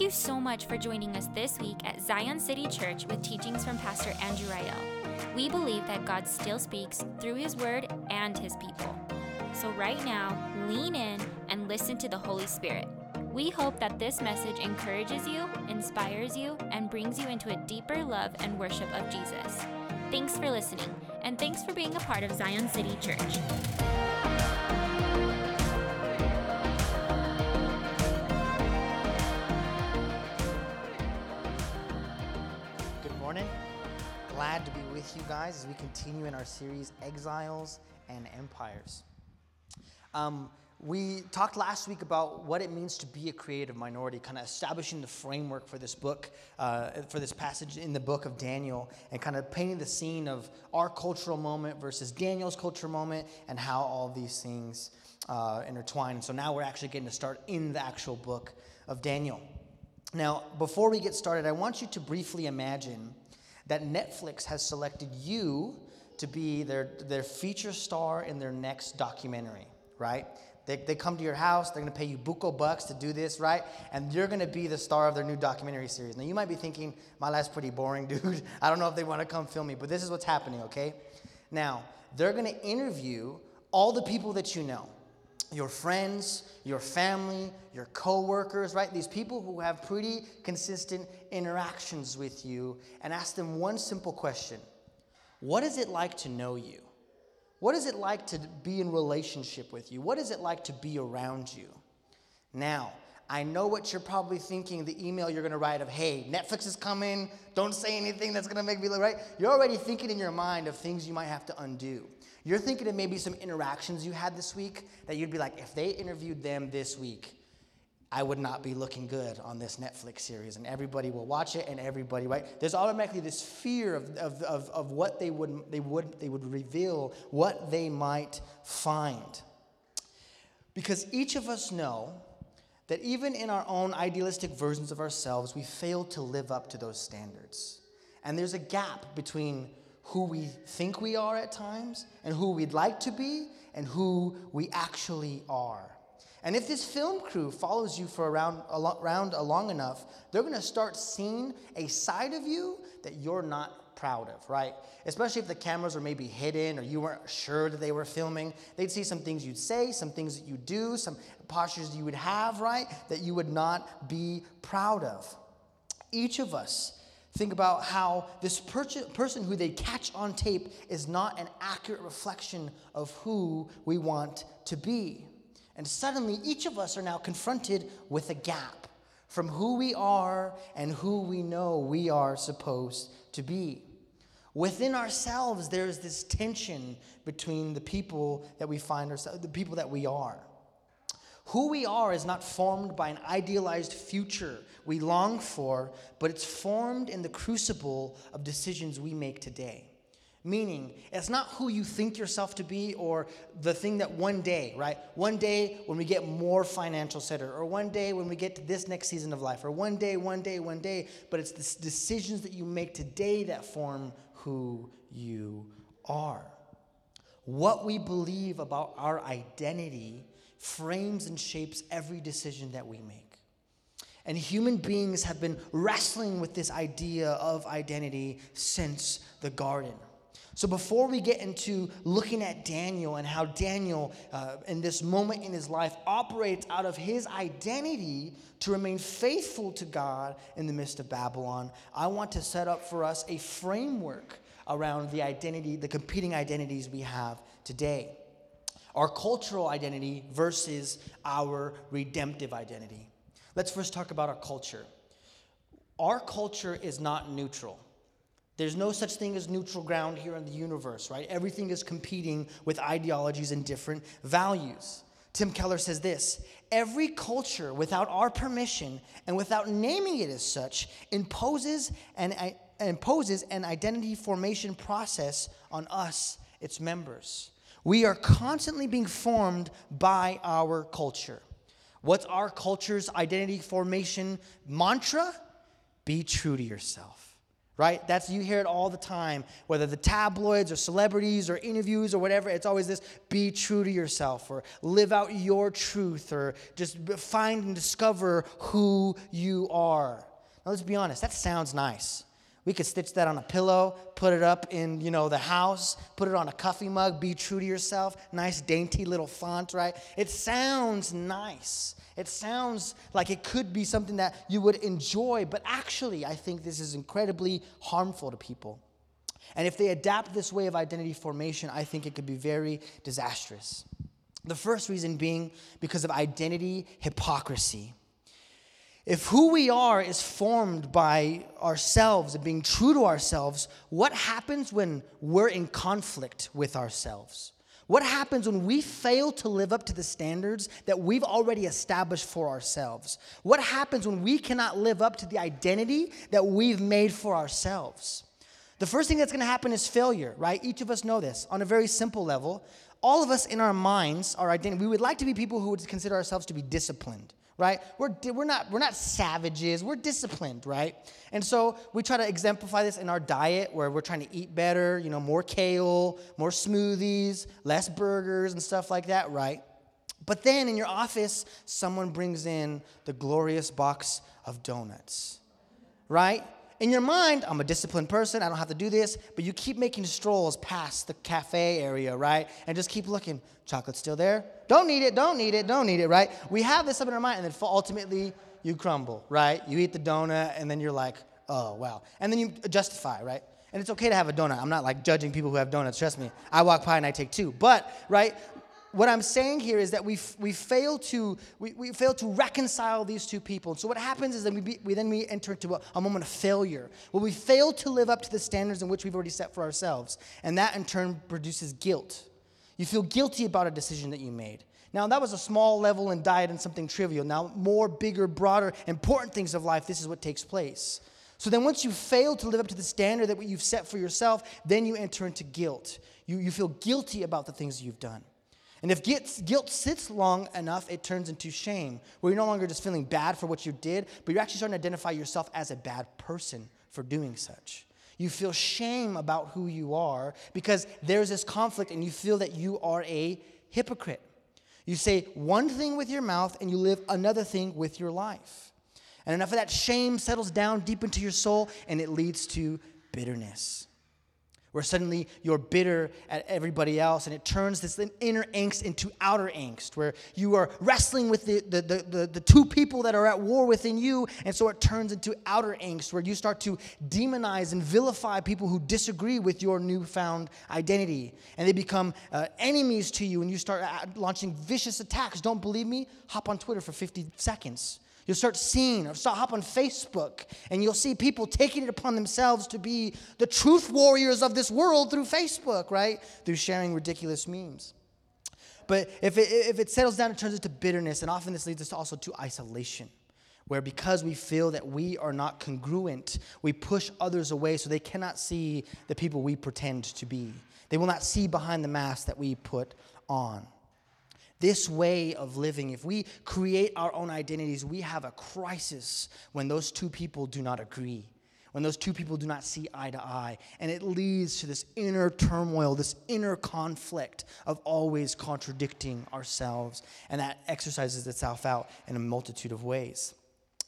Thank you so much for joining us this week at Zion City Church with teachings from Pastor Andrew Rael. We believe that God still speaks through His Word and His people. So, right now, lean in and listen to the Holy Spirit. We hope that this message encourages you, inspires you, and brings you into a deeper love and worship of Jesus. Thanks for listening, and thanks for being a part of Zion City Church. With you guys as we continue in our series Exiles and Empires. Um, we talked last week about what it means to be a creative minority, kind of establishing the framework for this book, uh, for this passage in the book of Daniel, and kind of painting the scene of our cultural moment versus Daniel's cultural moment and how all these things uh, intertwine. So now we're actually getting to start in the actual book of Daniel. Now, before we get started, I want you to briefly imagine that Netflix has selected you to be their, their feature star in their next documentary, right? They, they come to your house, they're gonna pay you buco bucks to do this, right? And you're gonna be the star of their new documentary series. Now, you might be thinking, my life's pretty boring, dude. I don't know if they wanna come film me, but this is what's happening, okay? Now, they're gonna interview all the people that you know your friends, your family, your coworkers, right? These people who have pretty consistent interactions with you and ask them one simple question. What is it like to know you? What is it like to be in relationship with you? What is it like to be around you? Now, I know what you're probably thinking the email you're gonna write of, hey, Netflix is coming, don't say anything that's gonna make me look right. You're already thinking in your mind of things you might have to undo. You're thinking of maybe some interactions you had this week that you'd be like, if they interviewed them this week, I would not be looking good on this Netflix series, and everybody will watch it, and everybody, right? There's automatically this fear of, of, of, of what they would, they, would, they would reveal, what they might find. Because each of us know that even in our own idealistic versions of ourselves, we fail to live up to those standards. And there's a gap between who we think we are at times and who we'd like to be and who we actually are. And if this film crew follows you for around, around long enough, they're gonna start seeing a side of you that you're not proud of, right? Especially if the cameras are maybe hidden or you weren't sure that they were filming. They'd see some things you'd say, some things that you do, some postures you would have, right? That you would not be proud of. Each of us think about how this per- person who they catch on tape is not an accurate reflection of who we want to be. And suddenly, each of us are now confronted with a gap from who we are and who we know we are supposed to be. Within ourselves, there's this tension between the people that we find ourselves, the people that we are. Who we are is not formed by an idealized future we long for, but it's formed in the crucible of decisions we make today. Meaning, it's not who you think yourself to be or the thing that one day, right? One day when we get more financial center, or one day when we get to this next season of life, or one day, one day, one day, but it's the decisions that you make today that form who you are. What we believe about our identity frames and shapes every decision that we make. And human beings have been wrestling with this idea of identity since the garden. So, before we get into looking at Daniel and how Daniel, uh, in this moment in his life, operates out of his identity to remain faithful to God in the midst of Babylon, I want to set up for us a framework around the identity, the competing identities we have today. Our cultural identity versus our redemptive identity. Let's first talk about our culture. Our culture is not neutral. There's no such thing as neutral ground here in the universe, right? Everything is competing with ideologies and different values. Tim Keller says this every culture, without our permission and without naming it as such, imposes an, imposes an identity formation process on us, its members. We are constantly being formed by our culture. What's our culture's identity formation mantra? Be true to yourself right? That's you hear it all the time, whether the tabloids or celebrities or interviews or whatever. It's always this: be true to yourself, or live out your truth, or just find and discover who you are. Now, let's be honest. That sounds nice. We could stitch that on a pillow, put it up in, you know, the house, put it on a coffee mug, be true to yourself. Nice dainty little font, right? It sounds nice. It sounds like it could be something that you would enjoy, but actually, I think this is incredibly harmful to people. And if they adapt this way of identity formation, I think it could be very disastrous. The first reason being because of identity hypocrisy. If who we are is formed by ourselves and being true to ourselves, what happens when we're in conflict with ourselves? What happens when we fail to live up to the standards that we've already established for ourselves? What happens when we cannot live up to the identity that we've made for ourselves? The first thing that's going to happen is failure, right? Each of us know this on a very simple level. All of us in our minds, our identity, we would like to be people who would consider ourselves to be disciplined right? We're, we're, not, we're not savages, we're disciplined, right? And so we try to exemplify this in our diet where we're trying to eat better, you know, more kale, more smoothies, less burgers and stuff like that, right? But then in your office, someone brings in the glorious box of donuts, right? In your mind, I'm a disciplined person, I don't have to do this, but you keep making strolls past the cafe area, right? And just keep looking. Chocolate's still there? Don't need it, don't need it, don't need it, right? We have this up in our mind, and then ultimately you crumble, right? You eat the donut, and then you're like, oh, wow. And then you justify, right? And it's okay to have a donut. I'm not like judging people who have donuts, trust me. I walk by and I take two. But, right, what I'm saying here is that we, we, fail to, we, we fail to reconcile these two people. So what happens is that we, be, we then we enter into a, a, moment of failure where we fail to live up to the standards in which we've already set for ourselves. And that in turn produces guilt. You feel guilty about a decision that you made. Now, that was a small level in diet and something trivial. Now, more bigger, broader, important things of life, this is what takes place. So then, once you fail to live up to the standard that you've set for yourself, then you enter into guilt. You, you feel guilty about the things you've done. And if guilt sits long enough, it turns into shame, where you're no longer just feeling bad for what you did, but you're actually starting to identify yourself as a bad person for doing such. You feel shame about who you are because there's this conflict and you feel that you are a hypocrite. You say one thing with your mouth and you live another thing with your life. And enough of that shame settles down deep into your soul and it leads to bitterness where suddenly you're bitter at everybody else and it turns this inner angst into outer angst where you are wrestling with the, the, the, the, the two people that are at war within you. And so it turns into outer angst where you start to demonize and vilify people who disagree with your newfound identity. And they become uh, enemies to you and you start uh, launching vicious attacks. Don't believe me? Hop on twitter for 50 seconds You'll start seeing, or start hop on Facebook, and you'll see people taking it upon themselves to be the truth warriors of this world through Facebook, right? Through sharing ridiculous memes. But if it, if it settles down, it turns into bitterness, and often this leads us also to isolation, where because we feel that we are not congruent, we push others away so they cannot see the people we pretend to be. They will not see behind the mask that we put on this way of living, if we create our own identities, we have a crisis when those two people do not agree, when those two people do not see eye to eye. And it leads to this inner turmoil, this inner conflict of always contradicting ourselves. And that exercises itself out in a multitude of ways.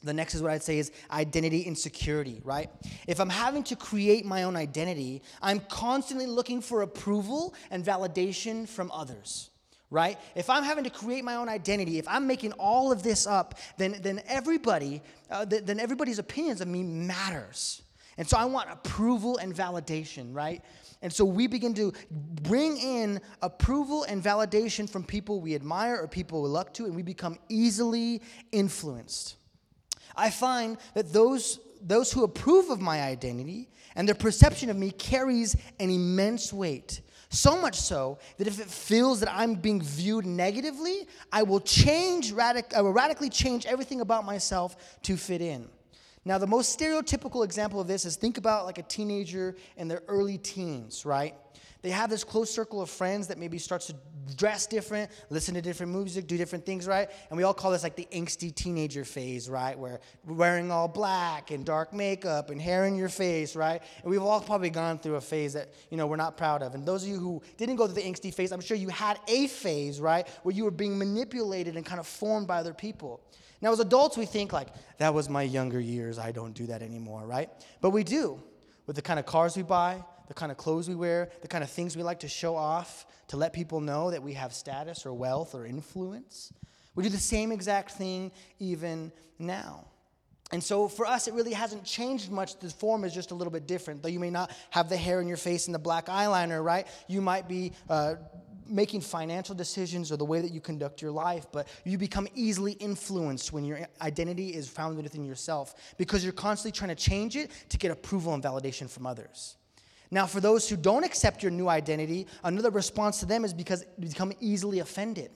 The next is what I'd say is identity insecurity, right? If I'm having to create my own identity, I'm constantly looking for approval and validation from others right? If I'm having to create my own identity, if I'm making all of this up, then, then everybody, uh, th- then everybody's opinions of me matters. And so I want approval and validation, right? And so we begin to bring in approval and validation from people we admire or people we look to, and we become easily influenced. I find that those, those who approve of my identity and their perception of me carries an immense weight. So much so that if it feels that I'm being viewed negatively, I will change, radic- I will radically change everything about myself to fit in. Now, the most stereotypical example of this is think about like a teenager in their early teens, right? They have this close circle of friends that maybe starts to dress different, listen to different music, do different things, right? And we all call this like the angsty teenager phase, right? Where wearing all black and dark makeup and hair in your face, right? And we've all probably gone through a phase that, you know, we're not proud of. And those of you who didn't go through the angsty phase, I'm sure you had a phase, right? Where you were being manipulated and kind of formed by other people. Now, as adults, we think like, that was my younger years. I don't do that anymore, right? But we do with the kind of cars we buy, the kind of clothes we wear, the kind of things we like to show off to let people know that we have status or wealth or influence. We do the same exact thing even now. And so for us, it really hasn't changed much. The form is just a little bit different. Though you may not have the hair in your face and the black eyeliner, right? You might be uh, making financial decisions or the way that you conduct your life, but you become easily influenced when your identity is founded within yourself because you're constantly trying to change it to get approval and validation from others. Now, for those who don't accept your new identity, another response to them is because become easily offended.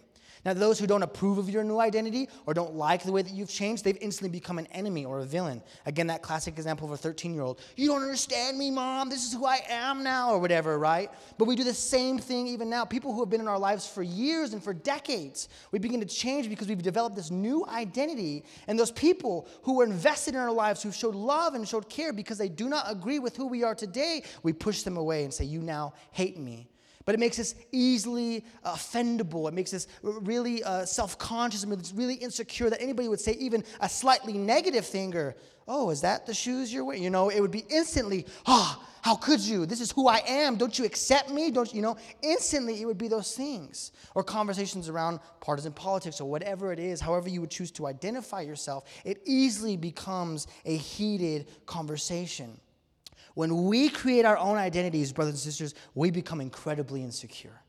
Now, those who don't approve of your new identity or don't like the way that you've changed, they've instantly become an enemy or a villain. Again, that classic example of a 13 year old. You don't understand me, mom. This is who I am now, or whatever, right? But we do the same thing even now. People who have been in our lives for years and for decades, we begin to change because we've developed this new identity. And those people who were invested in our lives, who showed love and showed care because they do not agree with who we are today, we push them away and say, You now hate me but it makes us easily offendable. It makes us really uh, self conscious and really insecure that anybody would say even a slightly negative thing or, oh, is that the shoes you're wearing? You know, it would be instantly, ah, oh, how could you? This is who I am. Don't you accept me? Don't you know? Instantly, it would be those things. Or conversations around partisan politics or whatever it is, however you would choose to identify yourself, it easily becomes a heated conversation. When we create our own identities, brothers and sisters, we become incredibly insecure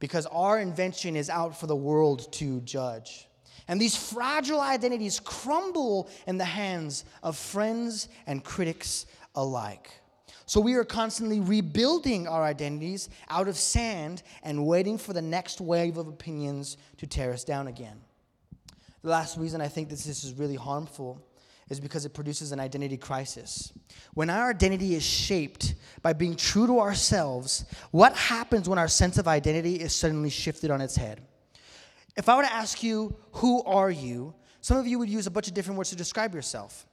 because our invention is out for the world to judge. And these fragile identities crumble in the hands of friends and critics alike. So we are constantly rebuilding our identities out of sand and waiting for the next wave of opinions to tear us down again. The last reason I think that this is really harmful is because it produces an identity crisis. When our identity is shaped by being true to ourselves, what happens when our sense of identity is suddenly shifted on its head? If I were to ask you, who are you? Some of you would use a bunch of different words to describe yourself.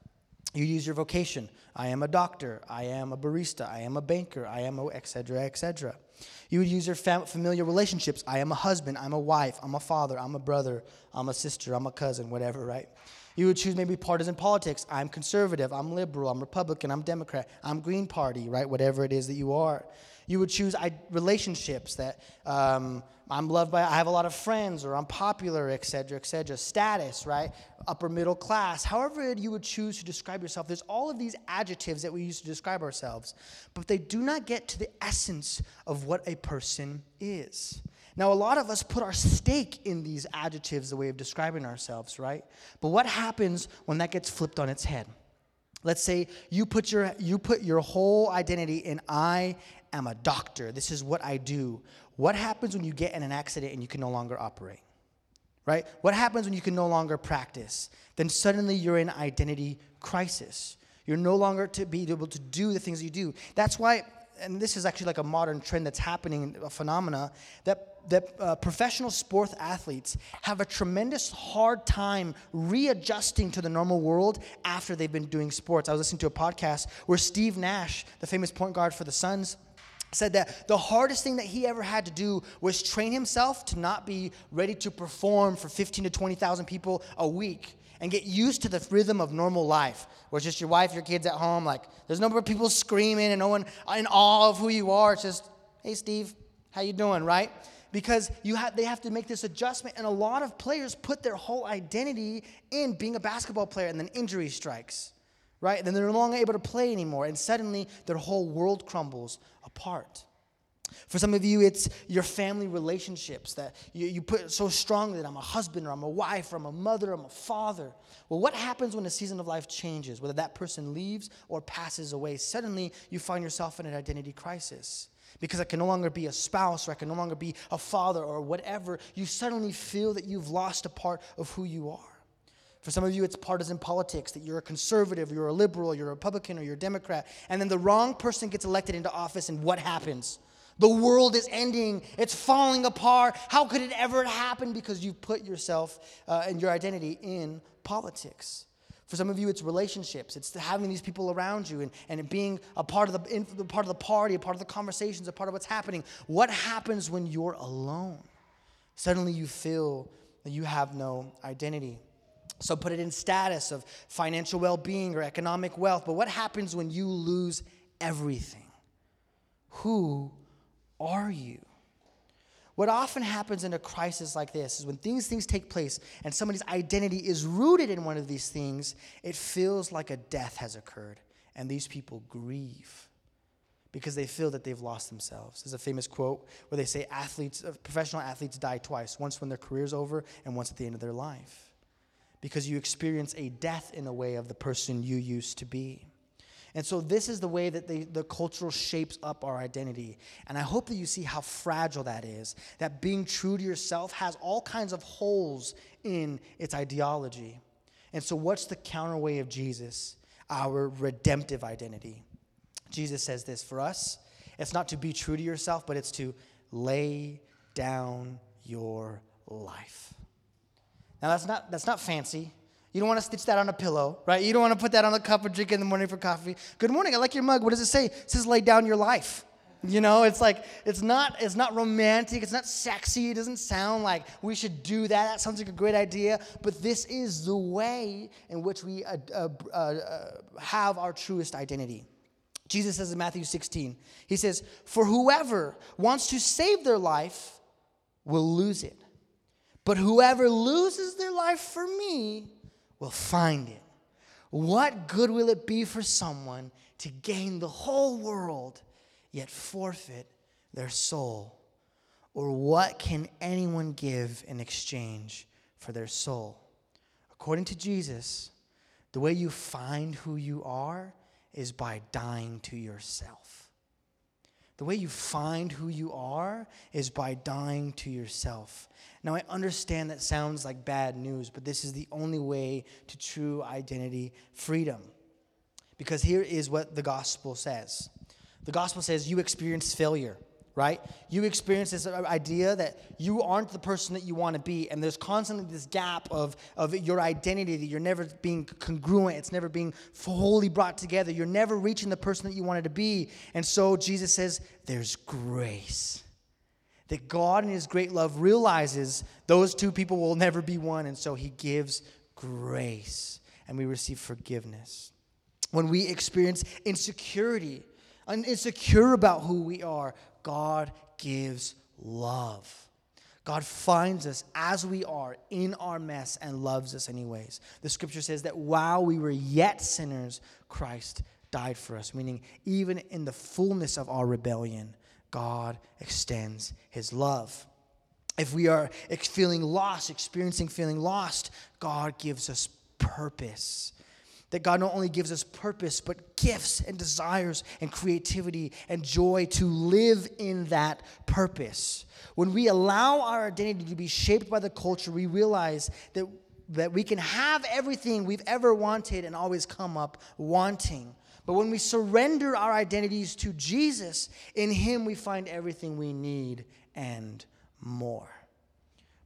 You use your vocation. I am a doctor. I am a barista. I am a banker. I am a etc. etc. You would use your fam- familiar relationships. I am a husband. I'm a wife. I'm a father. I'm a brother. I'm a sister. I'm a cousin. Whatever, right? You would choose maybe partisan politics. I'm conservative, I'm liberal, I'm Republican, I'm Democrat, I'm Green Party, right? Whatever it is that you are. You would choose relationships that um, I'm loved by, I have a lot of friends, or I'm popular, et cetera, et cetera. Status, right? Upper middle class. However, you would choose to describe yourself. There's all of these adjectives that we use to describe ourselves, but they do not get to the essence of what a person is. Now, a lot of us put our stake in these adjectives, the way of describing ourselves, right? But what happens when that gets flipped on its head? Let's say you put your, you put your whole identity in I am a doctor. This is what I do. What happens when you get in an accident and you can no longer operate? Right? What happens when you can no longer practice? Then suddenly you're in identity crisis. You're no longer to be able to do the things you do. That's why and this is actually like a modern trend that's happening, a phenomena, that, that uh, professional sports athletes have a tremendous hard time readjusting to the normal world after they've been doing sports. I was listening to a podcast where Steve Nash, the famous point guard for the Suns, said that the hardest thing that he ever had to do was train himself to not be ready to perform for 15 to 20,000 people a week and get used to the rhythm of normal life, where it's just your wife, your kids at home. Like, there's no more people screaming and no one in awe of who you are. It's just, hey, Steve, how you doing, right? Because you have, they have to make this adjustment, and a lot of players put their whole identity in being a basketball player, and then injury strikes, right? Then they're no longer able to play anymore, and suddenly their whole world crumbles apart. For some of you, it's your family relationships that you, you put so strongly that I'm a husband or I'm a wife or I'm a mother or I'm a father. Well, what happens when a season of life changes, whether that person leaves or passes away? Suddenly, you find yourself in an identity crisis. Because I can no longer be a spouse or I can no longer be a father or whatever, you suddenly feel that you've lost a part of who you are. For some of you, it's partisan politics that you're a conservative, you're a liberal, you're a Republican, or you're a Democrat. And then the wrong person gets elected into office, and what happens? The world is ending. It's falling apart. How could it ever happen? Because you've put yourself uh, and your identity in politics. For some of you, it's relationships. It's having these people around you and, and being a part of the in, part of the party, a part of the conversations, a part of what's happening. What happens when you're alone? Suddenly you feel that you have no identity. So put it in status of financial well-being or economic wealth. But what happens when you lose everything? Who are you? What often happens in a crisis like this is when these things take place and somebody's identity is rooted in one of these things, it feels like a death has occurred and these people grieve because they feel that they've lost themselves. There's a famous quote where they say athletes uh, professional athletes die twice, once when their career's over and once at the end of their life. Because you experience a death in a way of the person you used to be. And so, this is the way that the, the cultural shapes up our identity. And I hope that you see how fragile that is. That being true to yourself has all kinds of holes in its ideology. And so, what's the counter way of Jesus? Our redemptive identity. Jesus says this for us it's not to be true to yourself, but it's to lay down your life. Now, that's not, that's not fancy. You don't want to stitch that on a pillow, right? You don't want to put that on a cup and drink in the morning for coffee. Good morning, I like your mug. What does it say? It says lay down your life. You know, it's like it's not it's not romantic, it's not sexy, it doesn't sound like we should do that. That sounds like a great idea, but this is the way in which we uh, uh, uh, have our truest identity. Jesus says in Matthew 16, he says, "For whoever wants to save their life will lose it. But whoever loses their life for me will find it. What good will it be for someone to gain the whole world yet forfeit their soul? Or what can anyone give in exchange for their soul? According to Jesus, the way you find who you are is by dying to yourself. The way you find who you are is by dying to yourself. Now, I understand that sounds like bad news, but this is the only way to true identity freedom. Because here is what the gospel says the gospel says you experience failure right? You experience this idea that you aren't the person that you want to be, and there's constantly this gap of, of your identity that you're never being congruent, it's never being fully brought together. You're never reaching the person that you wanted to be. And so Jesus says, There's grace. That God, in His great love, realizes those two people will never be one, and so He gives grace, and we receive forgiveness. When we experience insecurity, insecure about who we are, God gives love. God finds us as we are in our mess and loves us anyways. The scripture says that while we were yet sinners, Christ died for us, meaning even in the fullness of our rebellion, God extends his love. If we are feeling lost, experiencing feeling lost, God gives us purpose. That God not only gives us purpose, but gifts and desires and creativity and joy to live in that purpose. When we allow our identity to be shaped by the culture, we realize that, that we can have everything we've ever wanted and always come up wanting. But when we surrender our identities to Jesus, in Him we find everything we need and more.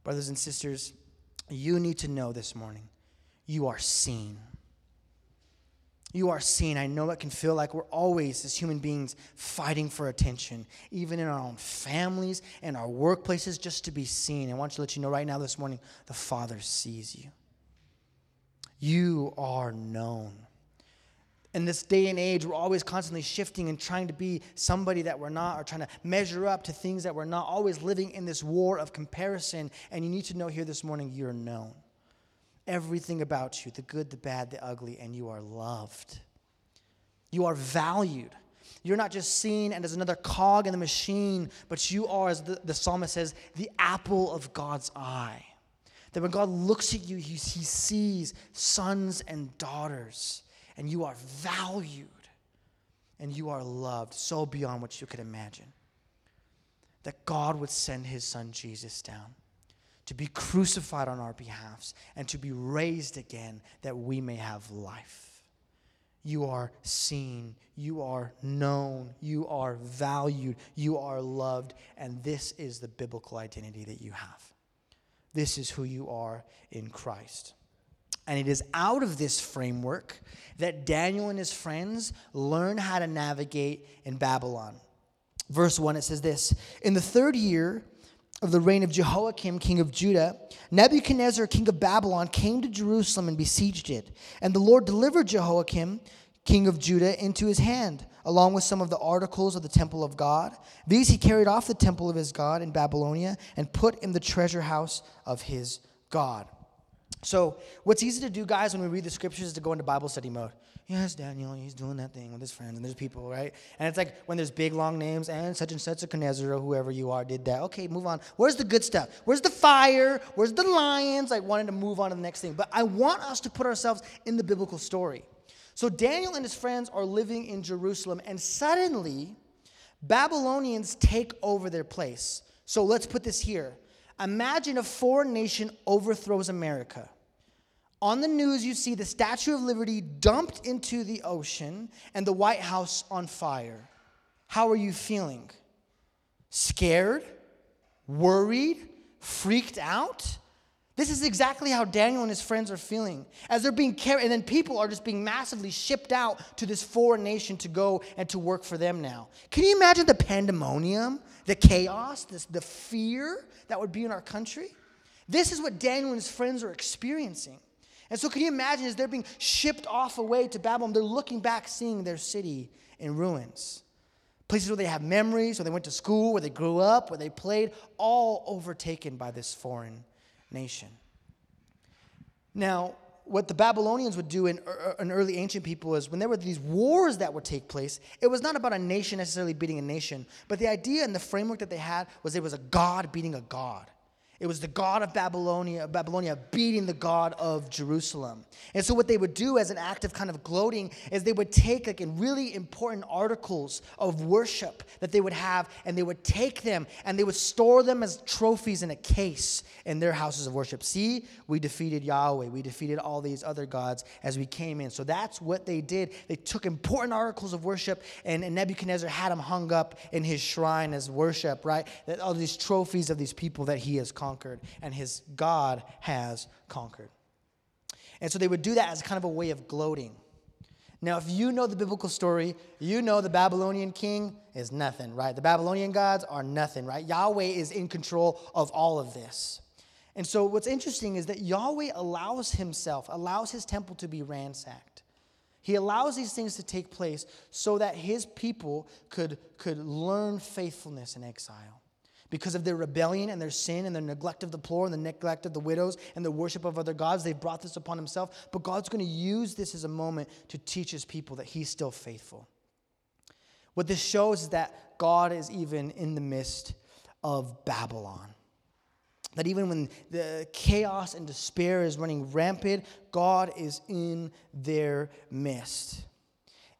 Brothers and sisters, you need to know this morning you are seen you are seen. I know it can feel like we're always, as human beings, fighting for attention, even in our own families and our workplaces, just to be seen. I want to let you know right now this morning the Father sees you. You are known. In this day and age, we're always constantly shifting and trying to be somebody that we're not, or trying to measure up to things that we're not, always living in this war of comparison. And you need to know here this morning you're known everything about you the good, the bad, the ugly, and you are loved. You are valued. You're not just seen and as another cog in the machine, but you are, as the, the psalmist says, the apple of God's eye. That when God looks at you, he, he sees sons and daughters, and you are valued and you are loved so beyond what you could imagine. That God would send his son Jesus down to be crucified on our behalfs, and to be raised again that we may have life. you are seen, you are known, you are valued, you are loved, and this is the biblical identity that you have. This is who you are in Christ. And it is out of this framework that Daniel and his friends learn how to navigate in Babylon. Verse 1, it says this In the third year of the reign of Jehoiakim, king of Judah, Nebuchadnezzar, king of Babylon, came to Jerusalem and besieged it. And the Lord delivered Jehoiakim, king of Judah, into his hand, along with some of the articles of the temple of God. These he carried off the temple of his God in Babylonia and put in the treasure house of his God. So, what's easy to do, guys, when we read the scriptures is to go into Bible study mode. Yes, Daniel, he's doing that thing with his friends, and there's people, right? And it's like when there's big, long names, and such and such a Knezer or whoever you are did that. Okay, move on. Where's the good stuff? Where's the fire? Where's the lions? Like, wanting to move on to the next thing. But I want us to put ourselves in the biblical story. So, Daniel and his friends are living in Jerusalem, and suddenly, Babylonians take over their place. So, let's put this here. Imagine a foreign nation overthrows America. On the news, you see the Statue of Liberty dumped into the ocean and the White House on fire. How are you feeling? Scared? Worried? Freaked out? This is exactly how Daniel and his friends are feeling. As they're being carried, and then people are just being massively shipped out to this foreign nation to go and to work for them now. Can you imagine the pandemonium, the chaos, this, the fear that would be in our country? This is what Daniel and his friends are experiencing. And so, can you imagine as they're being shipped off away to Babylon, they're looking back, seeing their city in ruins. Places where they have memories, where they went to school, where they grew up, where they played, all overtaken by this foreign nation. Now, what the Babylonians would do in, er, er, in early ancient people is when there were these wars that would take place, it was not about a nation necessarily beating a nation, but the idea and the framework that they had was there was a God beating a God. It was the God of Babylonia, Babylonia beating the God of Jerusalem. And so what they would do as an act of kind of gloating is they would take like in really important articles of worship that they would have and they would take them and they would store them as trophies in a case in their houses of worship. See, we defeated Yahweh. We defeated all these other gods as we came in. So that's what they did. They took important articles of worship and, and Nebuchadnezzar had them hung up in his shrine as worship, right? All these trophies of these people that he has conquered and his God has conquered. And so they would do that as kind of a way of gloating. Now, if you know the biblical story, you know the Babylonian king is nothing, right? The Babylonian gods are nothing, right? Yahweh is in control of all of this. And so, what's interesting is that Yahweh allows himself, allows his temple to be ransacked. He allows these things to take place so that his people could, could learn faithfulness in exile because of their rebellion and their sin and their neglect of the poor and the neglect of the widows and the worship of other gods, they've brought this upon himself. But God's going to use this as a moment to teach his people that he's still faithful. What this shows is that God is even in the midst of Babylon. That even when the chaos and despair is running rampant, God is in their midst.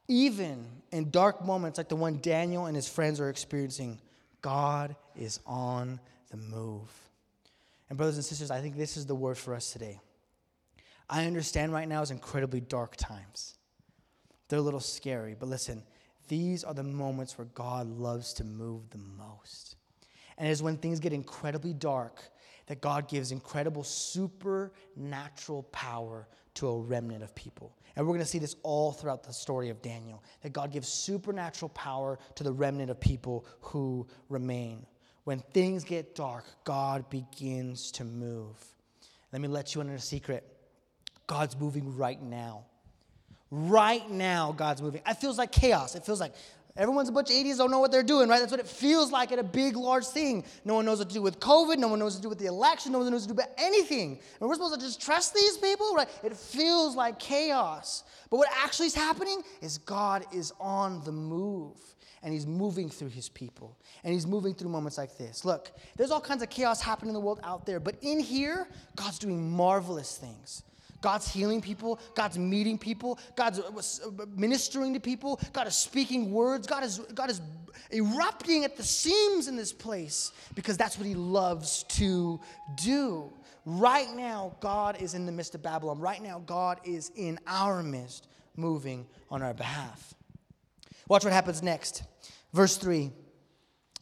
Even in dark moments like the one Daniel and his friends are experiencing, God is on the move. And, brothers and sisters, I think this is the word for us today. I understand right now is incredibly dark times. They're a little scary, but listen, these are the moments where God loves to move the most. And it is when things get incredibly dark that God gives incredible supernatural power to a remnant of people. And we're going to see this all throughout the story of Daniel that God gives supernatural power to the remnant of people who remain. When things get dark, God begins to move. Let me let you in on a secret God's moving right now. Right now, God's moving. It feels like chaos. It feels like Everyone's a bunch of idiots, don't know what they're doing, right? That's what it feels like at a big, large thing. No one knows what to do with COVID. No one knows what to do with the election. No one knows what to do about anything. And we're supposed to just trust these people, right? It feels like chaos. But what actually is happening is God is on the move. And he's moving through his people. And he's moving through moments like this. Look, there's all kinds of chaos happening in the world out there. But in here, God's doing marvelous things. God's healing people, God's meeting people, God's uh, uh, ministering to people, God is speaking words, God is, God is erupting at the seams in this place because that's what He loves to do. Right now, God is in the midst of Babylon. Right now, God is in our midst moving on our behalf. Watch what happens next. Verse 3.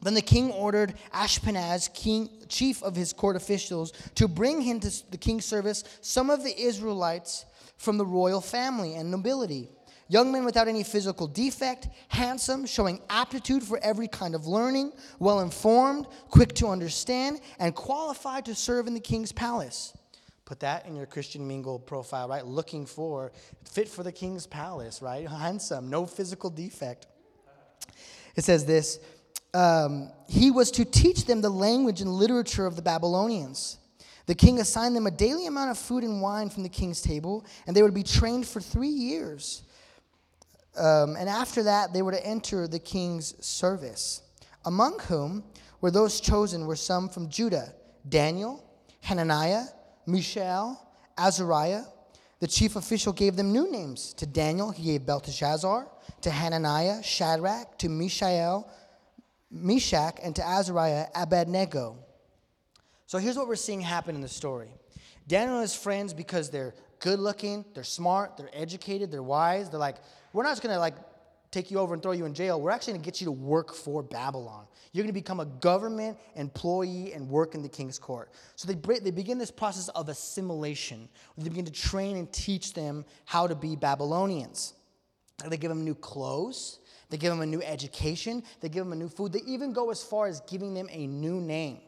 Then the king ordered Ashpenaz, king, chief of his court officials, to bring him to the king's service some of the Israelites from the royal family and nobility. Young men without any physical defect, handsome, showing aptitude for every kind of learning, well informed, quick to understand, and qualified to serve in the king's palace. Put that in your Christian Mingle profile, right? Looking for, fit for the king's palace, right? Handsome, no physical defect. It says this um, He was to teach them the language and literature of the Babylonians. The king assigned them a daily amount of food and wine from the king's table, and they would be trained for three years. Um, and after that, they were to enter the king's service, among whom were those chosen were some from Judah Daniel, Hananiah, Mishael, Azariah. The chief official gave them new names. To Daniel, he gave Belteshazzar. To Hananiah, Shadrach. To Mishael, Meshach. And to Azariah, Abednego. So here's what we're seeing happen in the story Daniel and his friends, because they're good looking, they're smart, they're educated, they're wise, they're like, we're not just gonna like take you over and throw you in jail. We're actually gonna get you to work for Babylon. You're gonna become a government employee and work in the king's court. So they, they begin this process of assimilation. They begin to train and teach them how to be Babylonians. They give them new clothes, they give them a new education, they give them a new food. They even go as far as giving them a new name.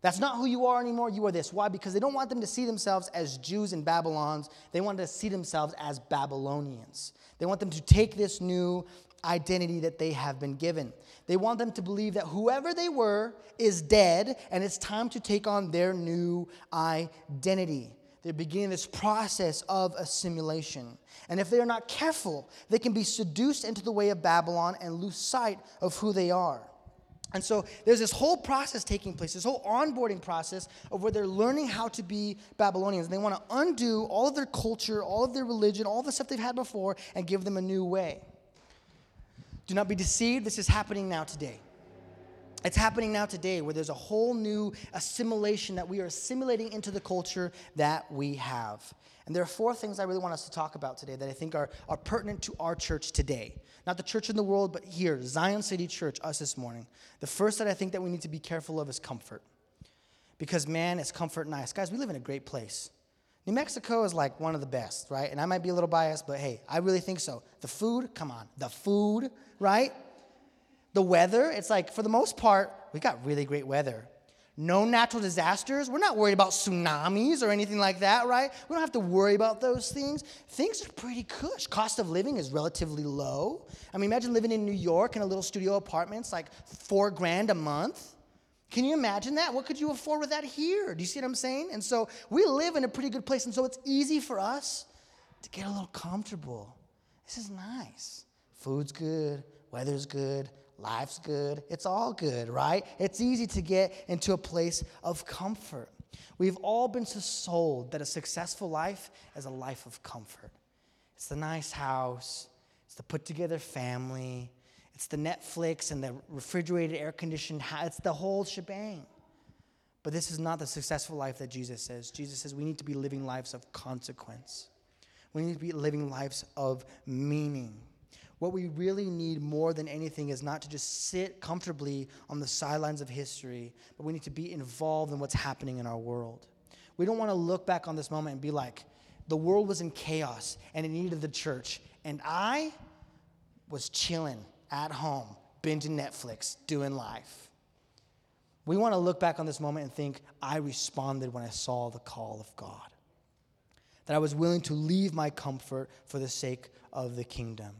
That's not who you are anymore. You are this. Why? Because they don't want them to see themselves as Jews in Babylons. They want to see themselves as Babylonians. They want them to take this new identity that they have been given. They want them to believe that whoever they were is dead and it's time to take on their new identity. They're beginning this process of assimilation. And if they are not careful, they can be seduced into the way of Babylon and lose sight of who they are. And so there's this whole process taking place, this whole onboarding process of where they're learning how to be Babylonians. And they want to undo all of their culture, all of their religion, all the stuff they've had before, and give them a new way. Do not be deceived. This is happening now today. It's happening now today where there's a whole new assimilation that we are assimilating into the culture that we have. And there are four things I really want us to talk about today that I think are, are pertinent to our church today. Not the church in the world, but here, Zion City Church, us this morning. The first that I think that we need to be careful of is comfort. Because man, it's comfort nice. Guys, we live in a great place. New Mexico is like one of the best, right? And I might be a little biased, but hey, I really think so. The food, come on, the food, right? The weather, it's like for the most part, we got really great weather. No natural disasters. We're not worried about tsunamis or anything like that, right? We don't have to worry about those things. Things are pretty cush. Cost of living is relatively low. I mean, imagine living in New York in a little studio apartment. It's like four grand a month. Can you imagine that? What could you afford with that here? Do you see what I'm saying? And so we live in a pretty good place, and so it's easy for us to get a little comfortable. This is nice. Food's good, weather's good, life's good. It's all good, right? It's easy to get into a place of comfort. We've all been so sold that a successful life is a life of comfort. It's the nice house, it's the put together family, it's the Netflix and the refrigerated, air conditioned house. It's the whole shebang. But this is not the successful life that Jesus says. Jesus says we need to be living lives of consequence. We need to be living lives of meaning. What we really need more than anything is not to just sit comfortably on the sidelines of history, but we need to be involved in what's happening in our world. We don't want to look back on this moment and be like, the world was in chaos and it needed the church, and I was chilling at home, binging Netflix, doing life. We want to look back on this moment and think, I responded when I saw the call of God. That I was willing to leave my comfort for the sake of the kingdom.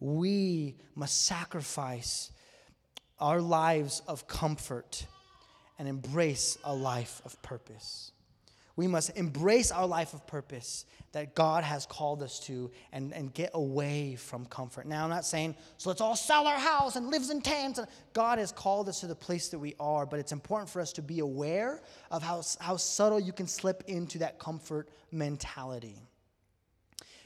We must sacrifice our lives of comfort and embrace a life of purpose. We must embrace our life of purpose that God has called us to and, and get away from comfort. Now, I'm not saying, so let's all sell our house and live in tents. God has called us to the place that we are, but it's important for us to be aware of how, how subtle you can slip into that comfort mentality.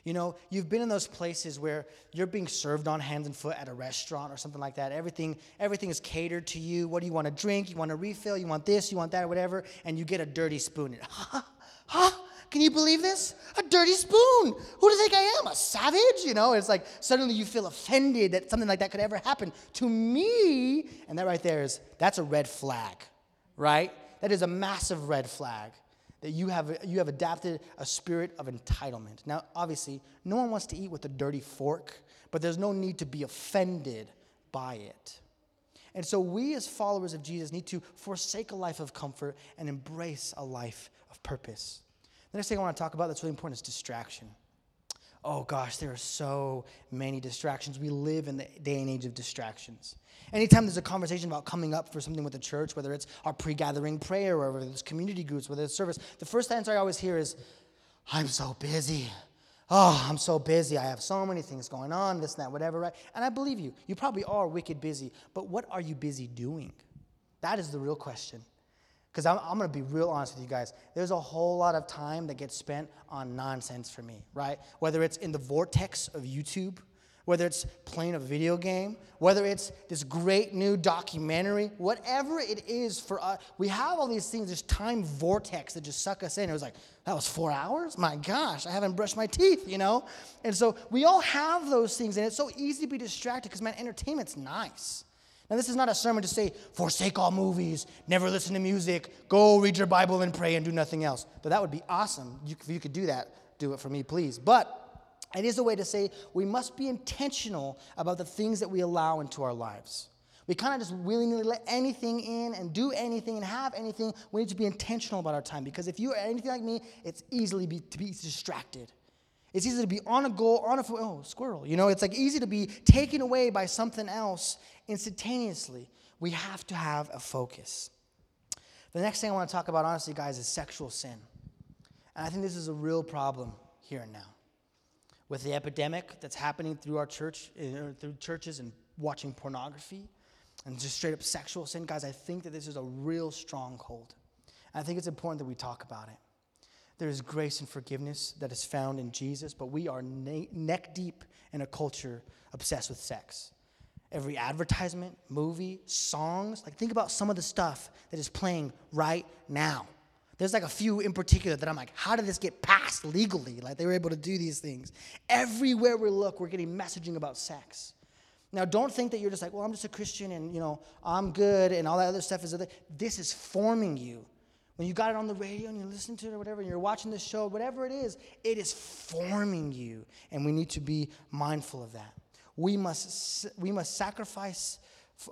You know, you've been in those places where you're being served on hands and foot at a restaurant or something like that. Everything, everything is catered to you. What do you want to drink? You want a refill? You want this? You want that? Whatever. And you get a dirty spoon. huh? Huh? Can you believe this? A dirty spoon. Who do you think I am? A savage? You know, it's like suddenly you feel offended that something like that could ever happen to me. And that right there is, that's a red flag, right? That is a massive red flag that you have, you have adapted a spirit of entitlement. Now, obviously, no one wants to eat with a dirty fork, but there's no need to be offended by it. And so, we as followers of Jesus need to forsake a life of comfort and embrace a life of purpose. The next thing I want to talk about that's really important is distraction. Oh gosh, there are so many distractions. We live in the day and age of distractions. Anytime there's a conversation about coming up for something with the church, whether it's our pre gathering prayer or whether it's community groups, whether it's service, the first answer I always hear is, I'm so busy. Oh, I'm so busy. I have so many things going on, this and that, whatever, right? And I believe you. You probably are wicked busy. But what are you busy doing? That is the real question. Because I'm, I'm going to be real honest with you guys. There's a whole lot of time that gets spent on nonsense for me, right? Whether it's in the vortex of YouTube, whether it's playing a video game, whether it's this great new documentary, whatever it is for us, we have all these things, this time vortex that just suck us in. It was like, that was four hours? My gosh, I haven't brushed my teeth, you know? And so we all have those things, and it's so easy to be distracted because, man, entertainment's nice. Now, this is not a sermon to say, forsake all movies, never listen to music, go read your Bible and pray and do nothing else. But that would be awesome. If you could do that, do it for me, please. But it is a way to say we must be intentional about the things that we allow into our lives. We kind of just willingly let anything in and do anything and have anything. We need to be intentional about our time because if you are anything like me, it's easily be, to be distracted. It's easy to be on a goal, on a oh squirrel. You know, it's like easy to be taken away by something else instantaneously. We have to have a focus. The next thing I want to talk about, honestly, guys, is sexual sin, and I think this is a real problem here and now with the epidemic that's happening through our church, uh, through churches and watching pornography and just straight up sexual sin, guys, I think that this is a real stronghold. And I think it's important that we talk about it. There is grace and forgiveness that is found in Jesus, but we are neck deep in a culture obsessed with sex. Every advertisement, movie, songs, like think about some of the stuff that is playing right now. There's like a few in particular that I'm like, how did this get passed legally? Like they were able to do these things. Everywhere we look, we're getting messaging about sex. Now, don't think that you're just like, well, I'm just a Christian and, you know, I'm good and all that other stuff is other. This is forming you. When you got it on the radio and you're listening to it or whatever, and you're watching this show, whatever it is, it is forming you. And we need to be mindful of that. We must, we must sacrifice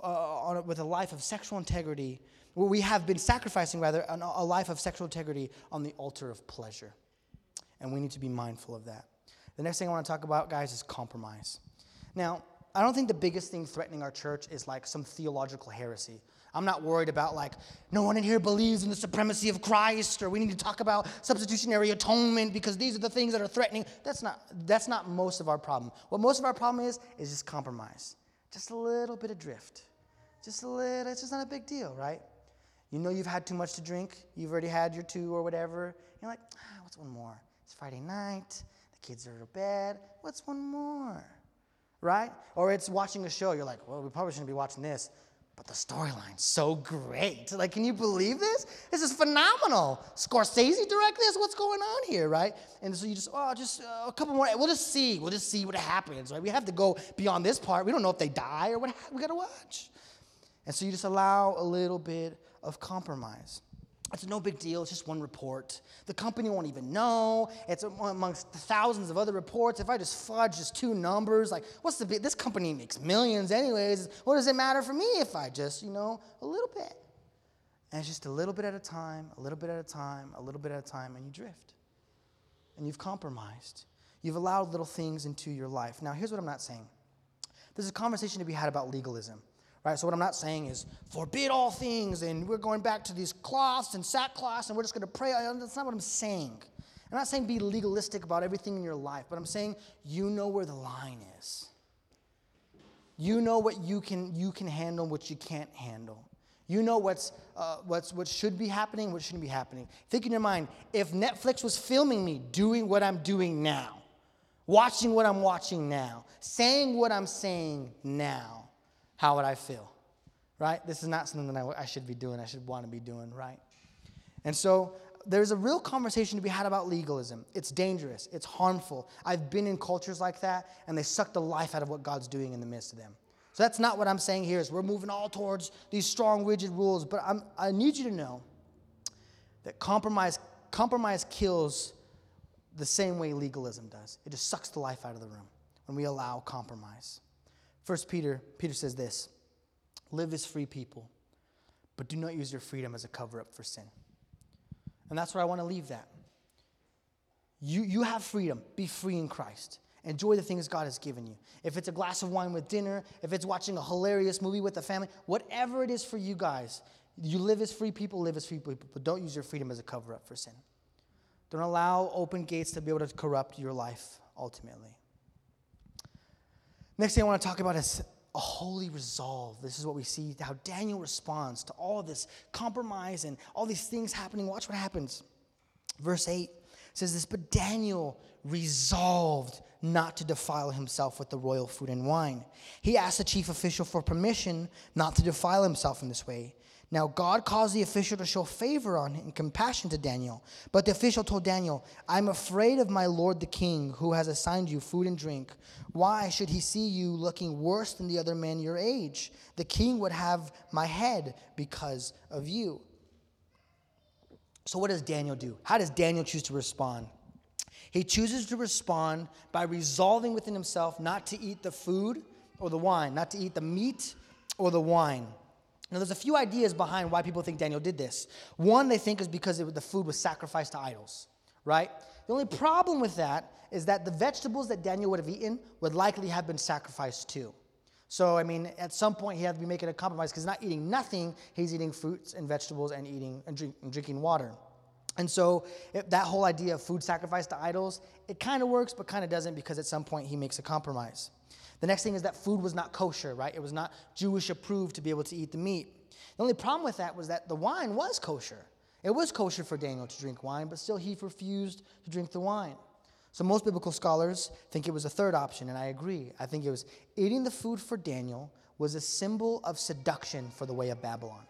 uh, on, with a life of sexual integrity we have been sacrificing, rather, a life of sexual integrity on the altar of pleasure. And we need to be mindful of that. The next thing I want to talk about, guys, is compromise. Now, I don't think the biggest thing threatening our church is like some theological heresy. I'm not worried about like, no one in here believes in the supremacy of Christ, or we need to talk about substitutionary atonement because these are the things that are threatening. That's not, that's not most of our problem. What most of our problem is, is just compromise. Just a little bit of drift. Just a little, it's just not a big deal, right? You know you've had too much to drink. You've already had your two or whatever. You're like, ah, what's one more? It's Friday night. The kids are to bed. What's one more? Right? Or it's watching a show. You're like, well, we probably shouldn't be watching this. But the storyline's so great. Like, can you believe this? This is phenomenal. Scorsese direct this? What's going on here, right? And so you just, oh, just uh, a couple more. We'll just see. We'll just see what happens, right? We have to go beyond this part. We don't know if they die or what. We got to watch. And so you just allow a little bit of compromise. It's no big deal. It's just one report. The company won't even know. It's amongst thousands of other reports. If I just fudge just two numbers, like, what's the big? This company makes millions, anyways. What does it matter for me if I just, you know, a little bit? And it's just a little bit at a time, a little bit at a time, a little bit at a time, and you drift. And you've compromised. You've allowed little things into your life. Now, here's what I'm not saying there's a conversation to be had about legalism. Right? So what I'm not saying is forbid all things and we're going back to these cloths and sackcloths and we're just going to pray. That's not what I'm saying. I'm not saying be legalistic about everything in your life, but I'm saying you know where the line is. You know what you can you can handle, what you can't handle. You know what's uh, what's what should be happening, what shouldn't be happening. Think in your mind: if Netflix was filming me doing what I'm doing now, watching what I'm watching now, saying what I'm saying now, how would I feel? Right? This is not something that I, should be doing, I should want to be doing, right? And so there's a real conversation to be had about legalism. It's dangerous, it's harmful. I've been in cultures like that, and they suck the life out of what God's doing in the midst of them. So that's not what I'm saying here. Is we're moving all towards these strong, rigid rules. But I'm, I need you to know that compromise, compromise kills the same way legalism does. It just sucks the life out of the room when we allow compromise. First Peter, Peter says this: "Live as free people, but do not use your freedom as a cover up for sin." And that's where I want to leave that. You, you have freedom. Be free in Christ. Enjoy the things God has given you. If it's a glass of wine with dinner, if it's watching a hilarious movie with the family, whatever it is for you guys, you live as free people, live as free people, but don't use your freedom as a cover up for sin. Don't allow open gates to be able to corrupt your life ultimately. Next thing I want to talk about is a holy resolve. This is what we see how Daniel responds to all this compromise and all these things happening. Watch what happens. Verse 8 says this But Daniel resolved not to defile himself with the royal food and wine. He asked the chief official for permission not to defile himself in this way. Now, God caused the official to show favor on and compassion to Daniel. But the official told Daniel, I'm afraid of my lord the king, who has assigned you food and drink. Why should he see you looking worse than the other men your age? The king would have my head because of you. So, what does Daniel do? How does Daniel choose to respond? He chooses to respond by resolving within himself not to eat the food or the wine, not to eat the meat or the wine. Now, there's a few ideas behind why people think Daniel did this. One, they think is because it, the food was sacrificed to idols, right? The only problem with that is that the vegetables that Daniel would have eaten would likely have been sacrificed too. So, I mean, at some point he had to be making a compromise because he's not eating nothing, he's eating fruits and vegetables and eating and, drink, and drinking water. And so that whole idea of food sacrifice to idols, it kind of works, but kind of doesn't because at some point he makes a compromise. The next thing is that food was not kosher, right? It was not Jewish approved to be able to eat the meat. The only problem with that was that the wine was kosher. It was kosher for Daniel to drink wine, but still he refused to drink the wine. So most biblical scholars think it was a third option, and I agree. I think it was eating the food for Daniel was a symbol of seduction for the way of Babylon.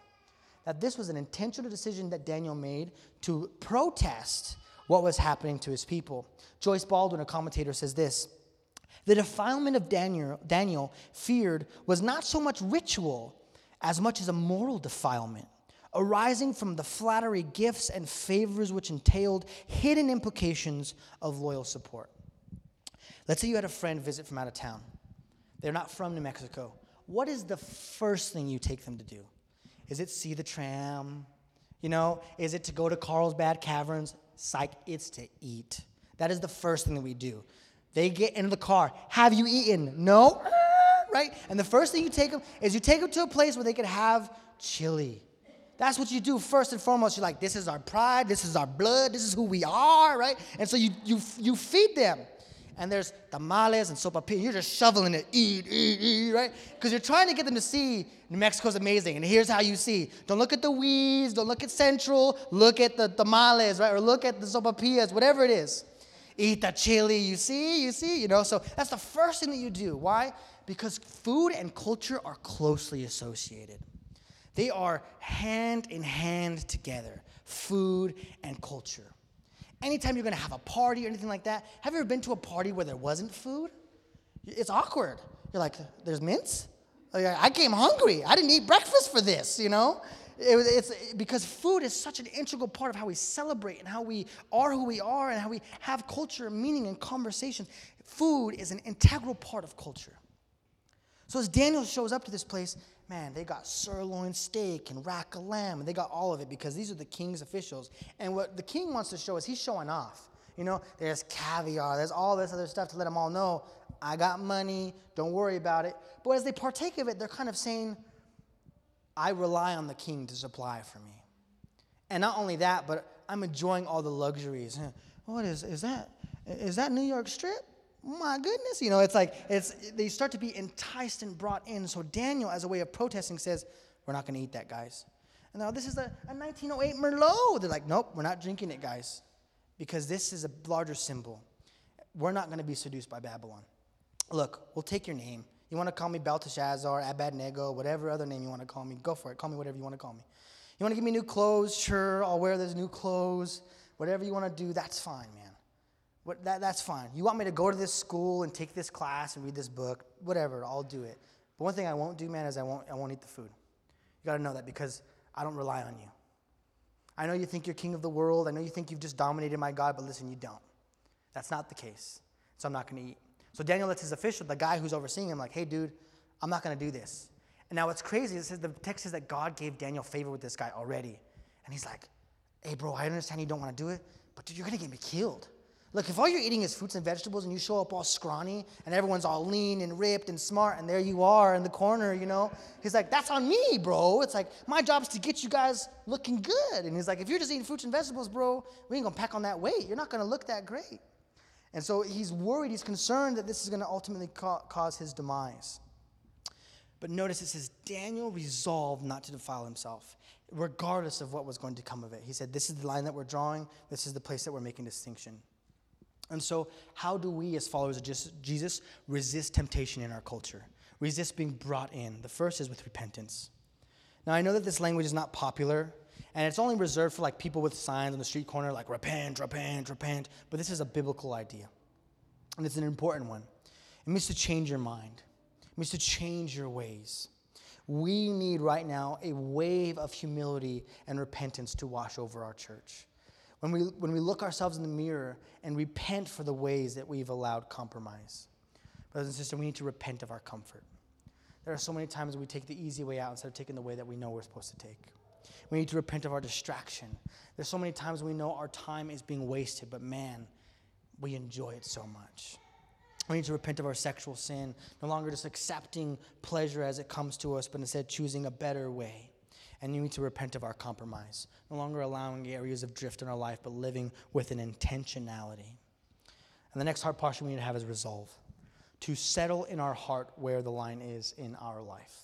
That this was an intentional decision that Daniel made to protest what was happening to his people. Joyce Baldwin, a commentator, says this the defilement of Daniel, Daniel feared was not so much ritual as much as a moral defilement, arising from the flattery, gifts, and favors which entailed hidden implications of loyal support. Let's say you had a friend visit from out of town. They're not from New Mexico. What is the first thing you take them to do? Is it see the tram? You know, is it to go to Carlsbad Caverns? Psych, it's to eat. That is the first thing that we do. They get into the car. Have you eaten? No? Right? And the first thing you take them is you take them to a place where they can have chili. That's what you do first and foremost. You're like, this is our pride, this is our blood, this is who we are, right? And so you, you, you feed them. And there's tamales and sopapilla. You're just shoveling it, eat, eat, eat, right? Because you're trying to get them to see New Mexico's amazing. And here's how you see. Don't look at the weeds, don't look at Central, look at the tamales, right? Or look at the sopapillas, whatever it is eat the chili. You see, you see, you know. So that's the first thing that you do. Why? Because food and culture are closely associated. They are hand in hand together. Food and culture. Anytime you're going to have a party or anything like that, have you ever been to a party where there wasn't food? It's awkward. You're like, there's mints? Oh, I came hungry. I didn't eat breakfast for this, you know? It, it's because food is such an integral part of how we celebrate and how we are who we are and how we have culture, meaning, and conversation. Food is an integral part of culture. So as Daniel shows up to this place, man, they got sirloin steak and rack of lamb, and they got all of it because these are the king's officials. And what the king wants to show is he's showing off. You know, there's caviar, there's all this other stuff to let them all know, I got money, don't worry about it. But as they partake of it, they're kind of saying, I rely on the king to supply for me. And not only that, but I'm enjoying all the luxuries. What is, is that? Is that New York Strip? My goodness. You know, it's like, it's, they start to be enticed and brought in. So Daniel, as a way of protesting, says, We're not going to eat that, guys. And now this is a, a 1908 Merlot. They're like, Nope, we're not drinking it, guys. Because this is a larger symbol. We're not going to be seduced by Babylon. Look, we'll take your name. You want to call me Belteshazzar, Abednego, whatever other name you want to call me, go for it. Call me whatever you want to call me. You want to give me new clothes? Sure, I'll wear those new clothes. Whatever you want to do, that's fine, man. What, that, that's fine. You want me to go to this school and take this class and read this book? Whatever, I'll do it. But one thing I won't do, man, is I won't, I won't eat the food. You got to know that because I don't rely on you. I know you think you're king of the world. I know you think you've just dominated my God, but listen, you don't. That's not the case. So I'm not going to eat. So Daniel lets his official, the guy who's overseeing him, like, hey, dude, I'm not going to do this. And now what's crazy is the text says that God gave Daniel favor with this guy already. And he's like, hey, bro, I understand you don't want to do it, but dude, you're going to get me killed. Look, if all you're eating is fruits and vegetables and you show up all scrawny and everyone's all lean and ripped and smart and there you are in the corner, you know, he's like, that's on me, bro. It's like, my job is to get you guys looking good. And he's like, if you're just eating fruits and vegetables, bro, we ain't gonna pack on that weight. You're not gonna look that great. And so he's worried, he's concerned that this is gonna ultimately ca- cause his demise. But notice it says, Daniel resolved not to defile himself, regardless of what was going to come of it. He said, This is the line that we're drawing, this is the place that we're making distinction. And so, how do we, as followers of Jesus, resist temptation in our culture? Resist being brought in? The first is with repentance. Now, I know that this language is not popular, and it's only reserved for like people with signs on the street corner, like repent, repent, repent. But this is a biblical idea, and it's an important one. It means to change your mind. It means to change your ways. We need right now a wave of humility and repentance to wash over our church when we, when we look ourselves in the mirror and repent for the ways that we've allowed compromise. Brothers and sisters, we need to repent of our comfort. There are so many times we take the easy way out instead of taking the way that we know we're supposed to take. We need to repent of our distraction. There's so many times we know our time is being wasted, but man, we enjoy it so much. We need to repent of our sexual sin, no longer just accepting pleasure as it comes to us, but instead choosing a better way and you need to repent of our compromise, no longer allowing areas of drift in our life, but living with an intentionality. And the next heart posture we need to have is resolve to settle in our heart where the line is in our life.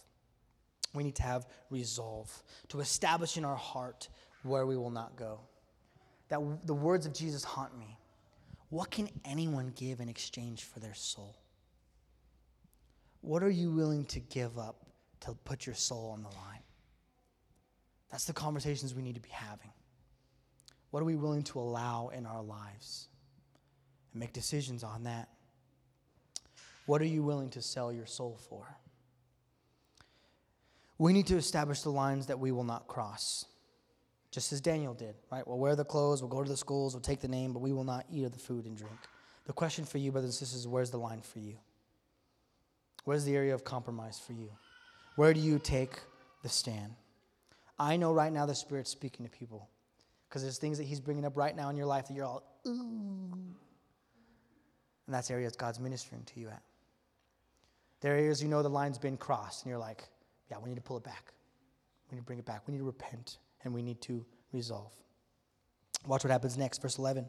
We need to have resolve to establish in our heart where we will not go. That the words of Jesus haunt me. What can anyone give in exchange for their soul? What are you willing to give up to put your soul on the line? That's the conversations we need to be having. What are we willing to allow in our lives? And make decisions on that. What are you willing to sell your soul for? We need to establish the lines that we will not cross, just as Daniel did, right? We'll wear the clothes, we'll go to the schools, we'll take the name, but we will not eat of the food and drink. The question for you, brothers and sisters, is where's the line for you? Where's the area of compromise for you? Where do you take the stand? I know right now the Spirit's speaking to people because there's things that He's bringing up right now in your life that you're all, ooh. And that's areas God's ministering to you at. There are areas you know the line's been crossed, and you're like, yeah, we need to pull it back. We need to bring it back. We need to repent, and we need to resolve. Watch what happens next, verse 11.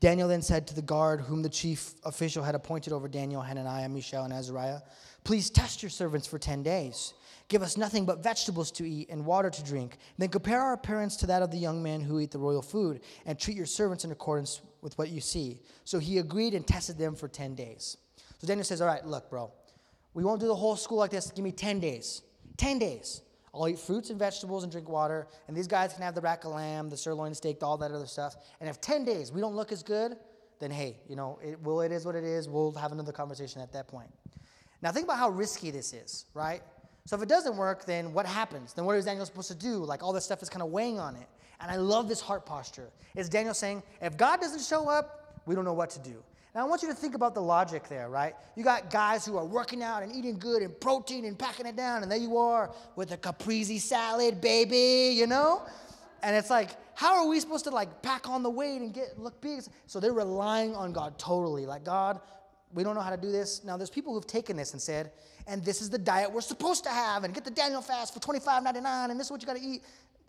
Daniel then said to the guard whom the chief official had appointed over Daniel, Hananiah, Mishael, and Azariah, Please test your servants for 10 days. Give us nothing but vegetables to eat and water to drink. Then compare our appearance to that of the young men who eat the royal food, and treat your servants in accordance with what you see. So he agreed and tested them for 10 days. So Daniel says, All right, look, bro, we won't do the whole school like this. Give me 10 days. 10 days. I'll eat fruits and vegetables and drink water, and these guys can have the rack of lamb, the sirloin steak, all that other stuff. And if 10 days we don't look as good, then hey, you know, it, well, it is what it is. We'll have another conversation at that point. Now, think about how risky this is, right? So if it doesn't work, then what happens? Then what is Daniel supposed to do? Like all this stuff is kind of weighing on it. And I love this heart posture. It's Daniel saying, if God doesn't show up, we don't know what to do. Now I want you to think about the logic there, right? You got guys who are working out and eating good and protein and packing it down, and there you are with a caprese salad, baby, you know? And it's like, how are we supposed to like pack on the weight and get look big? So they're relying on God totally. Like, God, we don't know how to do this. Now, there's people who've taken this and said, and this is the diet we're supposed to have, and get the Daniel fast for $25.99, and this is what you got to eat.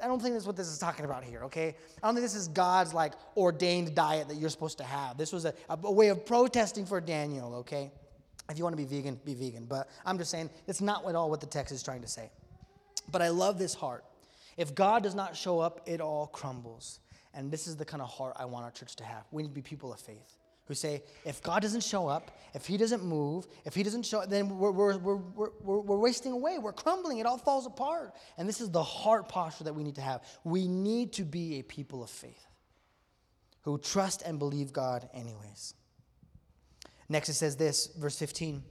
I don't think that's what this is talking about here, okay? I don't think this is God's like ordained diet that you're supposed to have. This was a, a way of protesting for Daniel, okay? If you want to be vegan, be vegan. But I'm just saying it's not at all what the text is trying to say. But I love this heart. If God does not show up, it all crumbles. And this is the kind of heart I want our church to have. We need to be people of faith. Who say, if God doesn't show up, if He doesn't move, if He doesn't show up, then we're, we're, we're, we're, we're, wasting away. We're crumbling. It all falls apart. And this is the heart posture that we need to have. We need to be a people of faith who trust and believe God anyways. Next, it says this, verse 15.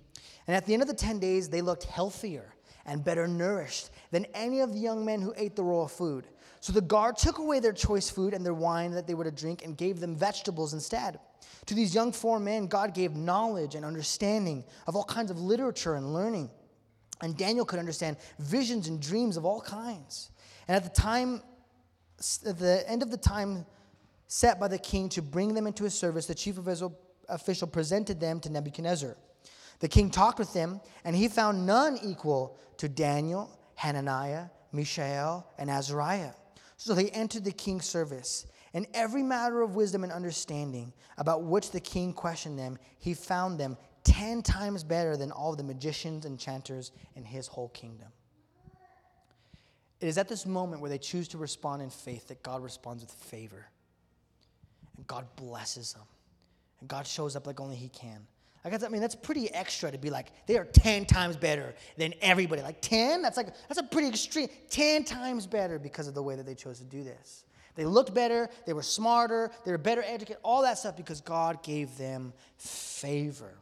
And at the end of the 10 days, they looked healthier and better nourished than any of the young men who ate the royal food. So the guard took away their choice food and their wine that they were to drink and gave them vegetables instead. To these young four men, God gave knowledge and understanding of all kinds of literature and learning. And Daniel could understand visions and dreams of all kinds. And at the time, at the end of the time set by the king to bring them into his service, the chief official presented them to Nebuchadnezzar. The king talked with them, and he found none equal to Daniel, Hananiah, Mishael, and Azariah. So they entered the king's service. In every matter of wisdom and understanding about which the king questioned them, he found them ten times better than all the magicians and enchanters in his whole kingdom. It is at this moment where they choose to respond in faith that God responds with favor. And God blesses them. And God shows up like only He can. Like, I mean, that's pretty extra to be like, they are 10 times better than everybody. Like 10? That's like, that's a pretty extreme. 10 times better because of the way that they chose to do this. They looked better, they were smarter, they were better educated, all that stuff because God gave them favor.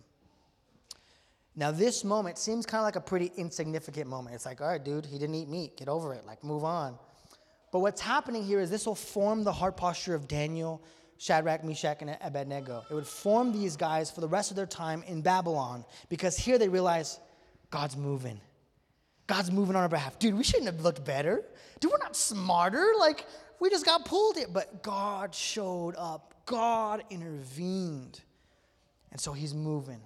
Now, this moment seems kind of like a pretty insignificant moment. It's like, all right, dude, he didn't eat meat. Get over it. Like, move on. But what's happening here is this will form the heart posture of Daniel Shadrach, Meshach, and Abednego. It would form these guys for the rest of their time in Babylon because here they realize God's moving. God's moving on our behalf. Dude, we shouldn't have looked better. Dude, we're not smarter. Like, we just got pulled it. But God showed up, God intervened. And so he's moving.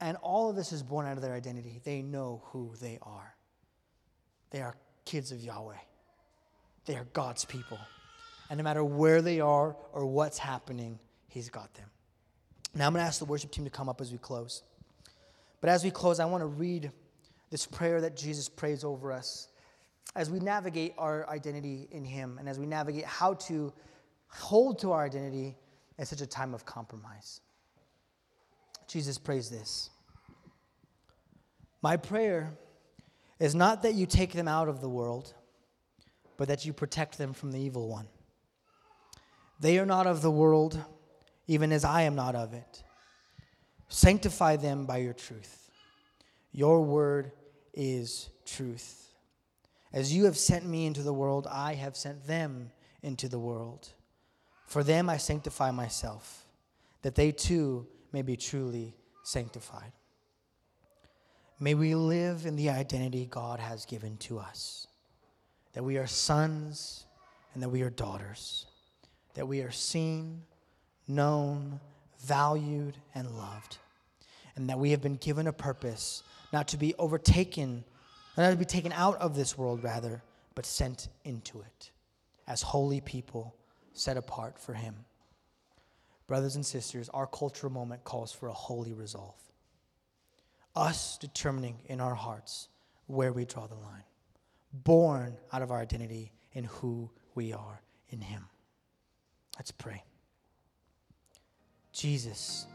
And all of this is born out of their identity. They know who they are. They are kids of Yahweh, they are God's people. And no matter where they are or what's happening, He's got them. Now I'm going to ask the worship team to come up as we close. But as we close, I want to read this prayer that Jesus prays over us as we navigate our identity in Him and as we navigate how to hold to our identity in such a time of compromise. Jesus prays this My prayer is not that you take them out of the world, but that you protect them from the evil one. They are not of the world, even as I am not of it. Sanctify them by your truth. Your word is truth. As you have sent me into the world, I have sent them into the world. For them I sanctify myself, that they too may be truly sanctified. May we live in the identity God has given to us that we are sons and that we are daughters that we are seen, known, valued, and loved. And that we have been given a purpose not to be overtaken, not to be taken out of this world, rather, but sent into it as holy people set apart for Him. Brothers and sisters, our cultural moment calls for a holy resolve. Us determining in our hearts where we draw the line, born out of our identity in who we are in Him. Let's pray. Jesus,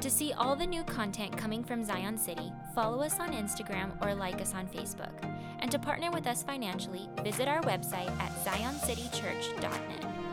To see all the new content coming from Zion City, follow us on Instagram or like us on Facebook. And to partner with us financially, visit our website at zioncitychurch.net.